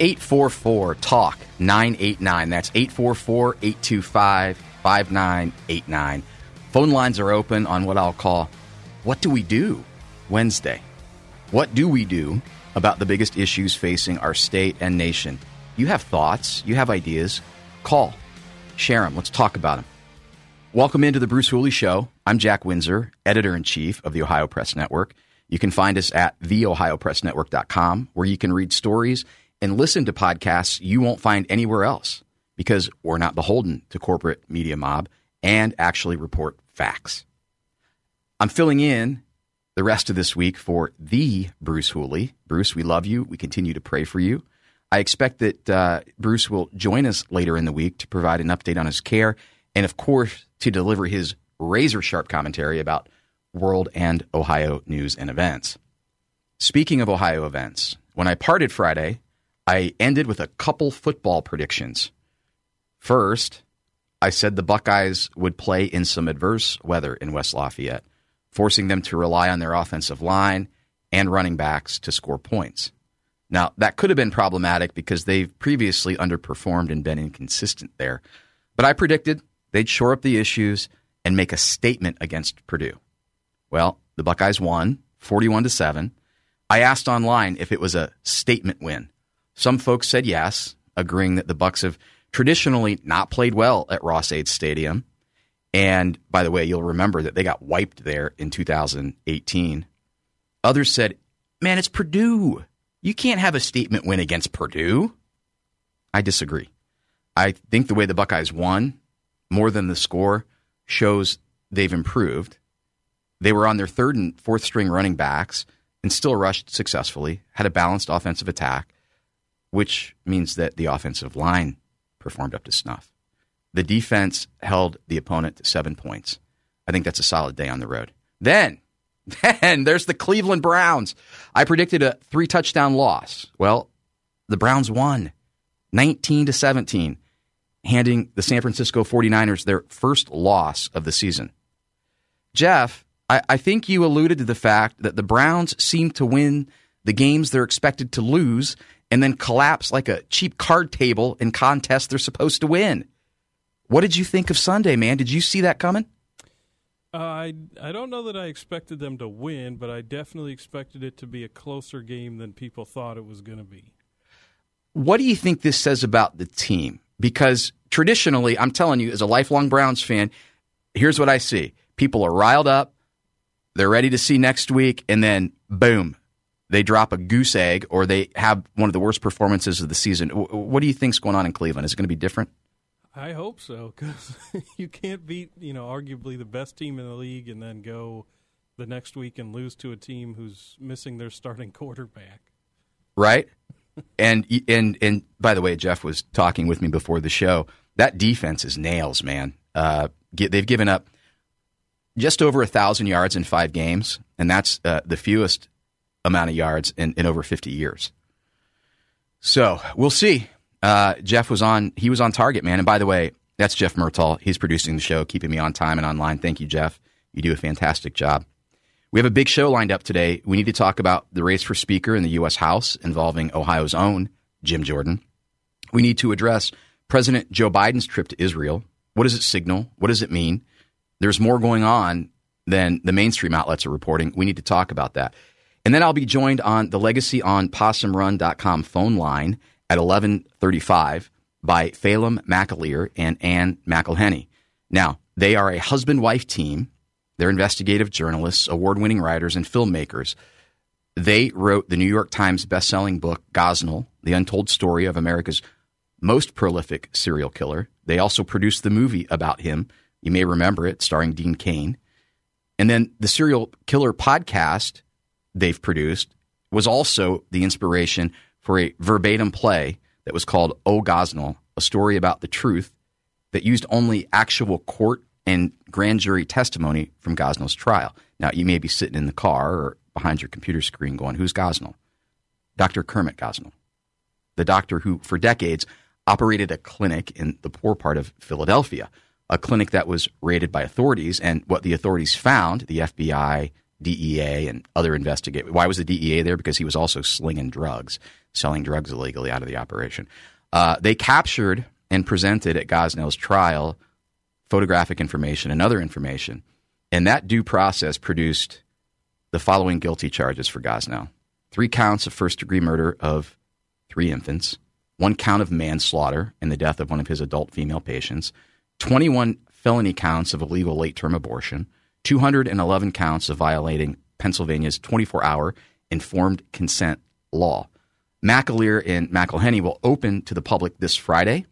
844 Talk 989. That's 844 825 5989. Phone lines are open on what I'll call What Do We Do Wednesday. What do we do about the biggest issues facing our state and nation? You have thoughts, you have ideas. Call, share them. Let's talk about them. Welcome into the Bruce Hooley Show. I'm Jack Windsor, editor in chief of the Ohio Press Network. You can find us at theohiopressnetwork.com, where you can read stories and listen to podcasts you won't find anywhere else because we're not beholden to corporate media mob and actually report facts. I'm filling in the rest of this week for the Bruce Hooley. Bruce, we love you. We continue to pray for you. I expect that uh, Bruce will join us later in the week to provide an update on his care and, of course, to deliver his razor sharp commentary about world and Ohio news and events. Speaking of Ohio events, when I parted Friday, I ended with a couple football predictions. First, I said the Buckeyes would play in some adverse weather in West Lafayette, forcing them to rely on their offensive line and running backs to score points. Now, that could have been problematic because they've previously underperformed and been inconsistent there. But I predicted they'd shore up the issues and make a statement against Purdue. Well, the Buckeyes won 41 to 7. I asked online if it was a statement win. Some folks said yes, agreeing that the Bucks have traditionally not played well at Ross-Ade Stadium. And by the way, you'll remember that they got wiped there in 2018. Others said, "Man, it's Purdue. You can't have a statement win against Purdue." I disagree. I think the way the Buckeyes won, more than the score, shows they've improved. They were on their third and fourth string running backs and still rushed successfully, had a balanced offensive attack, which means that the offensive line performed up to snuff. The defense held the opponent to seven points. I think that's a solid day on the road. Then, then there's the Cleveland Browns. I predicted a three touchdown loss. Well, the Browns won 19 to 17, handing the San Francisco 49ers their first loss of the season. Jeff, I, I think you alluded to the fact that the Browns seem to win the games they're expected to lose and then collapse like a cheap card table in contests they're supposed to win. What did you think of Sunday, man? Did you see that coming? Uh, I I don't know that I expected them to win, but I definitely expected it to be a closer game than people thought it was going to be. What do you think this says about the team? Because traditionally, I'm telling you, as a lifelong Browns fan, here's what I see: people are riled up, they're ready to see next week, and then boom, they drop a goose egg or they have one of the worst performances of the season. What do you think's going on in Cleveland? Is it going to be different? I hope so because you can't beat you know arguably the best team in the league and then go the next week and lose to a team who's missing their starting quarterback. Right. and and and by the way, Jeff was talking with me before the show. That defense is nails, man. Uh, they've given up just over a thousand yards in five games, and that's uh, the fewest amount of yards in, in over 50 years. So we'll see. Uh, Jeff was on, he was on target, man. And by the way, that's Jeff Murtaugh. He's producing the show, keeping me on time and online. Thank you, Jeff. You do a fantastic job. We have a big show lined up today. We need to talk about the race for Speaker in the U.S. House involving Ohio's own Jim Jordan. We need to address President Joe Biden's trip to Israel. What does it signal? What does it mean? There's more going on than the mainstream outlets are reporting. We need to talk about that. And then I'll be joined on the Legacy on PossumRun.com phone line at 1135 by Phelim McAleer and Ann McElhenney. Now, they are a husband-wife team. They're investigative journalists, award-winning writers, and filmmakers. They wrote the New York Times best-selling book, Gosnell, The Untold Story of America's most prolific serial killer. They also produced the movie about him. You may remember it, starring Dean Cain. And then the serial killer podcast they've produced was also the inspiration for a verbatim play that was called O Gosnell, a story about the truth that used only actual court and grand jury testimony from Gosnell's trial. Now, you may be sitting in the car or behind your computer screen going, Who's Gosnell? Dr. Kermit Gosnell, the doctor who, for decades, operated a clinic in the poor part of Philadelphia, a clinic that was raided by authorities. And what the authorities found, the FBI, DEA, and other investigators, why was the DEA there? Because he was also slinging drugs, selling drugs illegally out of the operation. Uh, they captured and presented at Gosnell's trial photographic information and other information. And that due process produced the following guilty charges for Gosnell three counts of first degree murder of three infants, one count of manslaughter in the death of one of his adult female patients, 21 felony counts of illegal late term abortion, 211 counts of violating Pennsylvania's 24 hour informed consent law. McAleer and McElhenney will open to the public this Friday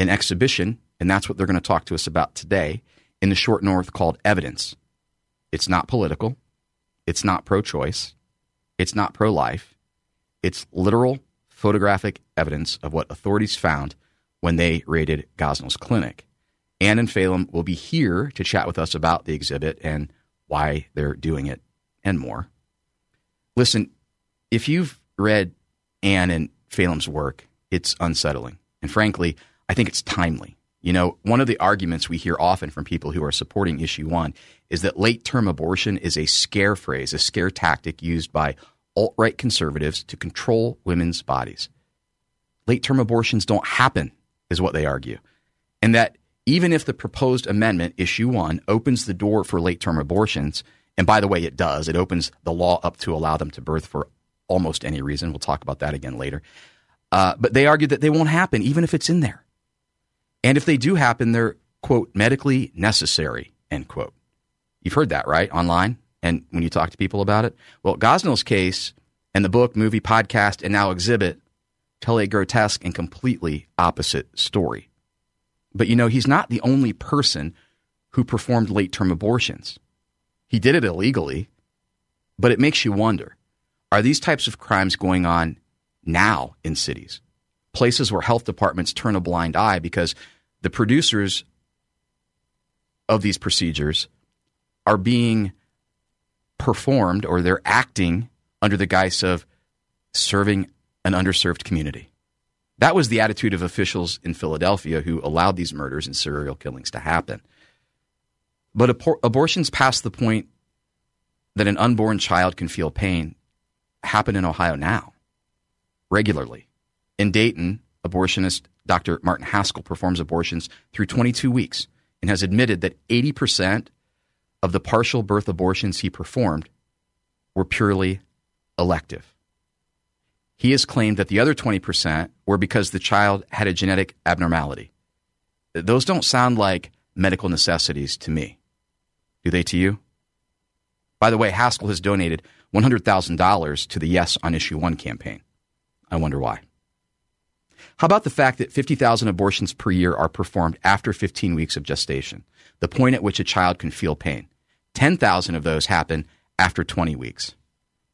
an exhibition, and that's what they're going to talk to us about today in the short north called Evidence. It's not political, it's not pro choice, it's not pro life, it's literal photographic evidence of what authorities found when they raided Gosnell's clinic. Ann and Phelim will be here to chat with us about the exhibit and why they're doing it and more. Listen, if you've read Ann and Phelim's work, it's unsettling. And frankly, I think it's timely. You know, one of the arguments we hear often from people who are supporting issue one is that late term abortion is a scare phrase, a scare tactic used by alt right conservatives to control women's bodies. Late term abortions don't happen, is what they argue. And that even if the proposed amendment, issue one, opens the door for late term abortions, and by the way, it does, it opens the law up to allow them to birth for almost any reason. We'll talk about that again later. Uh, but they argue that they won't happen, even if it's in there. And if they do happen, they're, quote, medically necessary, end quote. You've heard that, right? Online and when you talk to people about it. Well, Gosnell's case and the book, movie, podcast, and now exhibit tell a grotesque and completely opposite story. But you know, he's not the only person who performed late term abortions. He did it illegally, but it makes you wonder are these types of crimes going on now in cities? Places where health departments turn a blind eye because the producers of these procedures are being performed or they're acting under the guise of serving an underserved community. That was the attitude of officials in Philadelphia who allowed these murders and serial killings to happen. But abor- abortions past the point that an unborn child can feel pain happen in Ohio now, regularly. In Dayton, abortionist Dr. Martin Haskell performs abortions through 22 weeks and has admitted that 80% of the partial birth abortions he performed were purely elective. He has claimed that the other 20% were because the child had a genetic abnormality. Those don't sound like medical necessities to me. Do they to you? By the way, Haskell has donated $100,000 to the Yes on Issue 1 campaign. I wonder why. How about the fact that 50,000 abortions per year are performed after 15 weeks of gestation, the point at which a child can feel pain? 10,000 of those happen after 20 weeks.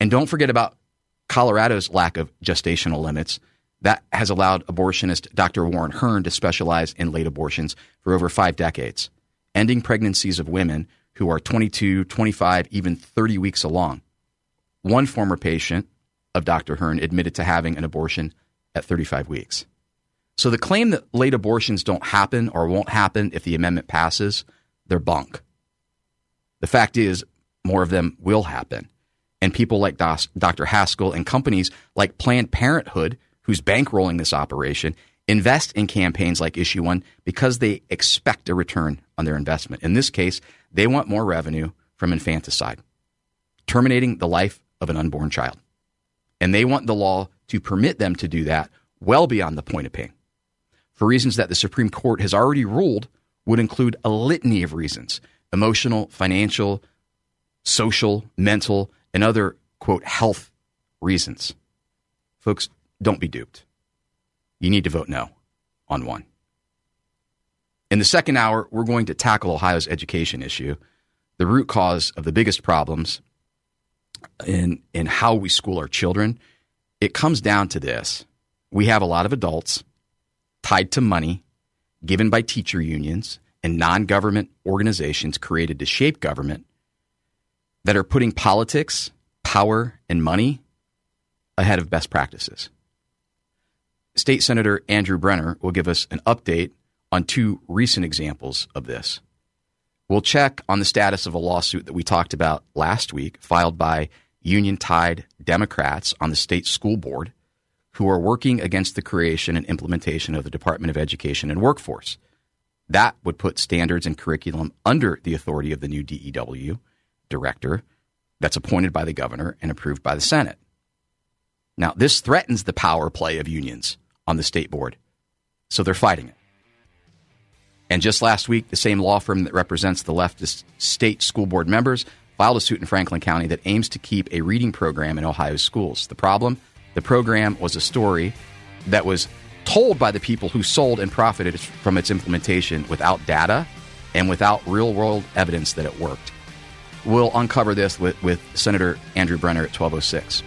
And don't forget about Colorado's lack of gestational limits. That has allowed abortionist Dr. Warren Hern to specialize in late abortions for over five decades, ending pregnancies of women who are 22, 25, even 30 weeks along. One former patient of Dr. Hern admitted to having an abortion at 35 weeks. So the claim that late abortions don't happen or won't happen if the amendment passes, they're bunk. The fact is, more of them will happen. And people like Dr. Haskell and companies like Planned Parenthood, who's bankrolling this operation, invest in campaigns like Issue One because they expect a return on their investment. In this case, they want more revenue from infanticide, terminating the life of an unborn child. And they want the law to permit them to do that well beyond the point of pain for reasons that the Supreme Court has already ruled would include a litany of reasons emotional, financial, social, mental, and other, quote, health reasons. Folks, don't be duped. You need to vote no. on one. In the second hour, we're going to tackle Ohio's education issue, the root cause of the biggest problems in, in how we school our children. It comes down to this we have a lot of adults tied to money given by teacher unions and non government organizations created to shape government that are putting politics, power, and money ahead of best practices. State Senator Andrew Brenner will give us an update on two recent examples of this. We'll check on the status of a lawsuit that we talked about last week, filed by union tied Democrats on the state school board who are working against the creation and implementation of the Department of Education and Workforce. That would put standards and curriculum under the authority of the new DEW director that's appointed by the governor and approved by the Senate. Now, this threatens the power play of unions on the state board, so they're fighting it. And just last week, the same law firm that represents the leftist state school board members filed a suit in Franklin County that aims to keep a reading program in Ohio's schools. The problem? The program was a story that was told by the people who sold and profited from its implementation without data and without real world evidence that it worked. We'll uncover this with, with Senator Andrew Brenner at 1206.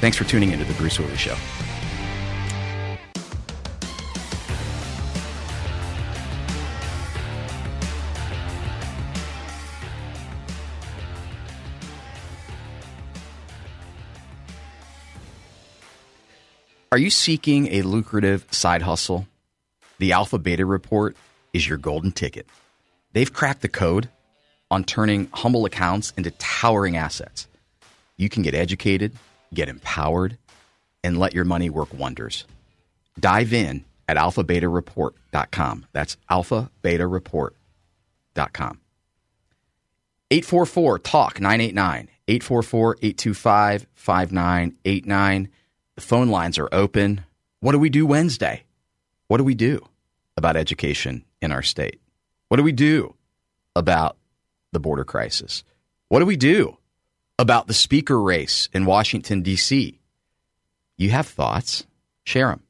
Thanks for tuning into the Bruce Hooley Show. Are you seeking a lucrative side hustle? The Alpha Beta Report is your golden ticket. They've cracked the code on turning humble accounts into towering assets. You can get educated, get empowered, and let your money work wonders. Dive in at alphabetareport.com. That's alphabetareport.com. 844 TALK 989 844 825 5989 the phone lines are open. What do we do Wednesday? What do we do about education in our state? What do we do about the border crisis? What do we do about the speaker race in Washington, D.C.? You have thoughts? Share them.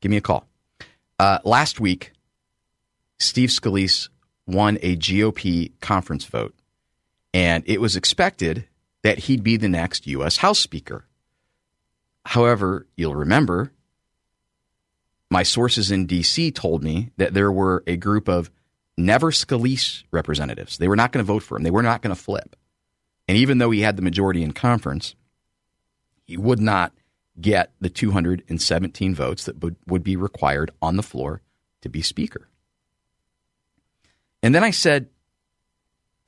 Give me a call. Uh, last week, Steve Scalise won a GOP conference vote, and it was expected that he'd be the next U.S. House Speaker. However, you'll remember my sources in D.C. told me that there were a group of never Scalise representatives. They were not going to vote for him. They were not going to flip. And even though he had the majority in conference, he would not get the 217 votes that would, would be required on the floor to be speaker. And then I said,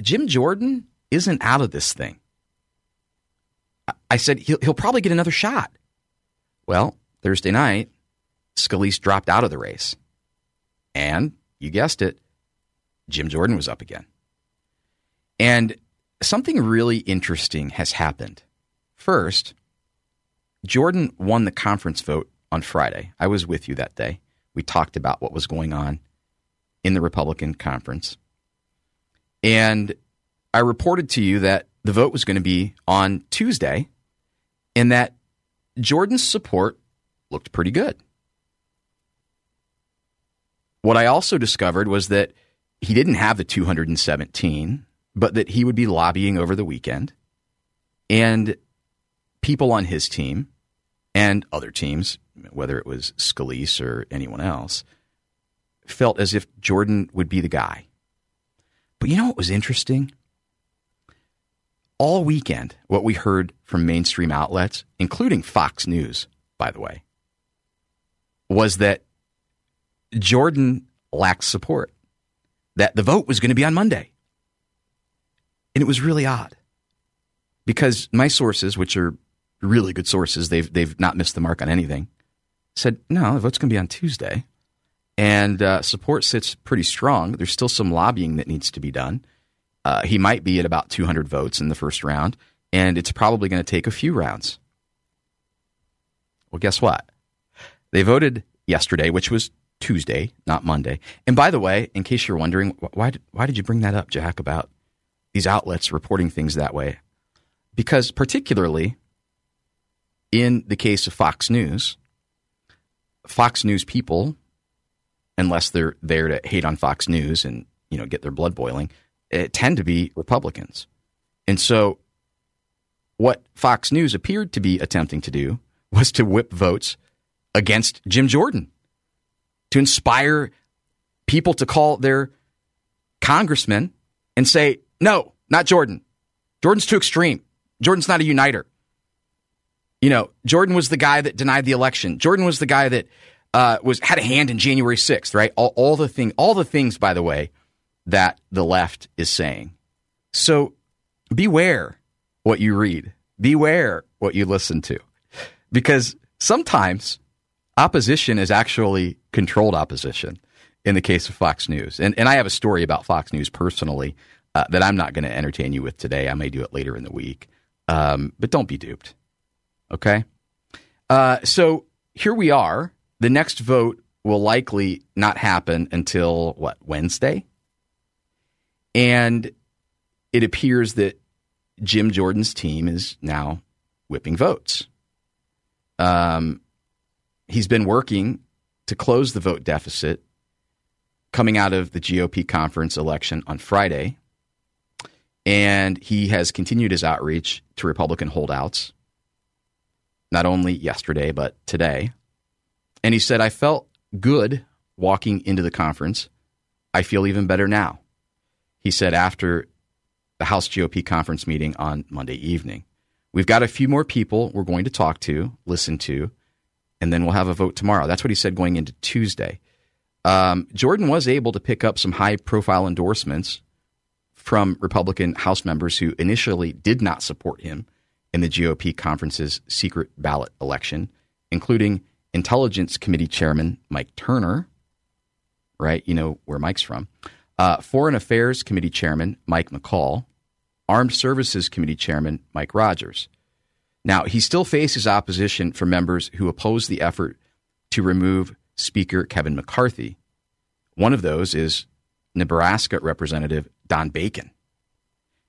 Jim Jordan isn't out of this thing. I said, he'll, he'll probably get another shot. Well, Thursday night, Scalise dropped out of the race. And you guessed it, Jim Jordan was up again. And something really interesting has happened. First, Jordan won the conference vote on Friday. I was with you that day. We talked about what was going on in the Republican conference. And I reported to you that the vote was going to be on Tuesday and that Jordan's support looked pretty good. What I also discovered was that he didn't have the 217, but that he would be lobbying over the weekend. And people on his team and other teams, whether it was Scalise or anyone else, felt as if Jordan would be the guy. But you know what was interesting? all weekend, what we heard from mainstream outlets, including Fox News, by the way, was that Jordan lacked support, that the vote was going to be on Monday. And it was really odd because my sources, which are really good sources, they've, they've not missed the mark on anything, said, no, the vote's going to be on Tuesday. And uh, support sits pretty strong. There's still some lobbying that needs to be done. Uh, he might be at about 200 votes in the first round, and it's probably going to take a few rounds. Well, guess what? They voted yesterday, which was Tuesday, not Monday. And by the way, in case you're wondering, why why did you bring that up, Jack, about these outlets reporting things that way? Because, particularly in the case of Fox News, Fox News people unless they're there to hate on Fox News and you know get their blood boiling, uh, tend to be Republicans. And so, what Fox News appeared to be attempting to do was to whip votes against Jim Jordan, to inspire people to call their congressman and say, no, not Jordan. Jordan's too extreme. Jordan's not a uniter. You know, Jordan was the guy that denied the election. Jordan was the guy that uh, was had a hand in January 6th, right? All, all the thing, all the things, by the way, that the left is saying. So beware what you read. Beware what you listen to. Because sometimes opposition is actually controlled opposition in the case of Fox News. And, and I have a story about Fox News personally uh, that I'm not going to entertain you with today. I may do it later in the week. Um, but don't be duped. Okay? Uh, so here we are. The next vote will likely not happen until what, Wednesday? And it appears that Jim Jordan's team is now whipping votes. Um, he's been working to close the vote deficit coming out of the GOP conference election on Friday. And he has continued his outreach to Republican holdouts, not only yesterday, but today. And he said, I felt good walking into the conference. I feel even better now. He said after the House GOP conference meeting on Monday evening. We've got a few more people we're going to talk to, listen to, and then we'll have a vote tomorrow. That's what he said going into Tuesday. Um, Jordan was able to pick up some high profile endorsements from Republican House members who initially did not support him in the GOP conference's secret ballot election, including Intelligence Committee Chairman Mike Turner, right? You know where Mike's from. Uh, Foreign Affairs Committee Chairman Mike McCaul, Armed Services Committee Chairman Mike Rogers. Now, he still faces opposition from members who oppose the effort to remove Speaker Kevin McCarthy. One of those is Nebraska Representative Don Bacon,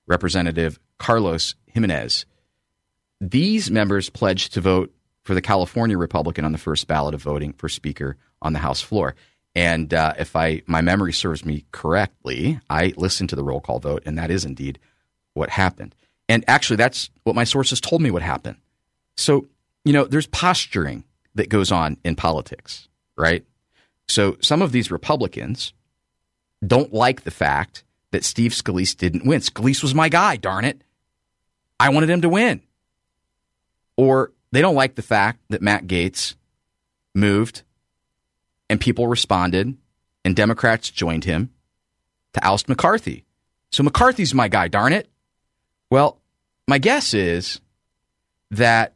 Representative Carlos Gimenez. These members pledged to vote for the California Republican on the first ballot of voting for Speaker on the House floor. And uh, if I my memory serves me correctly, I listened to the roll call vote, and that is indeed what happened. And actually, that's what my sources told me would happen. So, you know, there's posturing that goes on in politics right? So some of these Republicans don't like the fact that Steve Scalise didn't win. Scalise was my guy, darn it. I wanted him to win. Or they don't like the fact that Matt Gaetz moved and people responded and Democrats joined him to oust McCarthy. So McCarthy's my guy, darn it. Well, my guess is that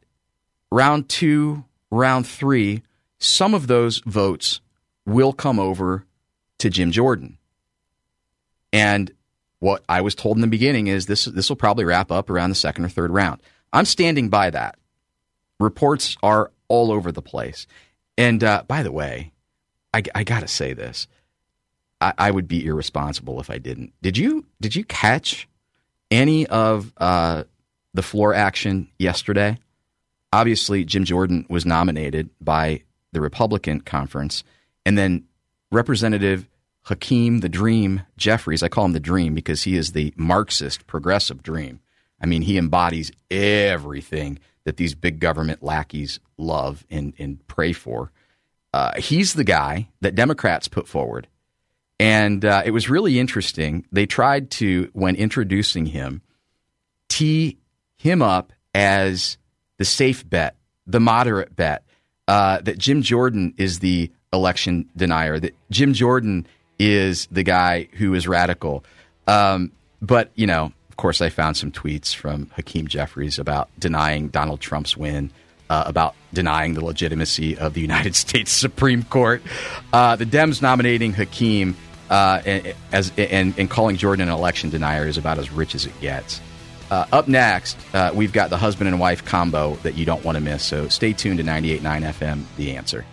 round two, round three some of those votes will come over to Jim Jordan. And what I was told in the beginning is this this will probably wrap up around the second or third round. I'm standing by that. Reports are all over the place. And uh, by the way, I, I got to say this: I, I, would be irresponsible if I didn't. Did you did you catch any of uh, the floor action yesterday? Obviously, Jim Jordan was nominated by the Republican conference, and then Representative Hakeem the Dream Jeffries. I call him the Dream because he is the Marxist progressive dream. I mean, he embodies everything that these big government lackeys love and, and pray for. Uh, he's the guy that Democrats put forward. And uh, it was really interesting. They tried to, when introducing him, tee him up as the safe bet, the moderate bet, uh, that Jim Jordan is the election denier, that Jim Jordan is the guy who is radical. Um, but, you know, of course, I found some tweets from Hakeem Jeffries about denying Donald Trump's win. Uh, about denying the legitimacy of the United States Supreme Court. Uh, the Dems nominating Hakeem uh, as and, and, calling Jordan an election denier is about as rich as it gets. Uh, up next, uh, we've got the husband and wife combo that you don't want to miss. So stay tuned to 98.9 FM, The Answer.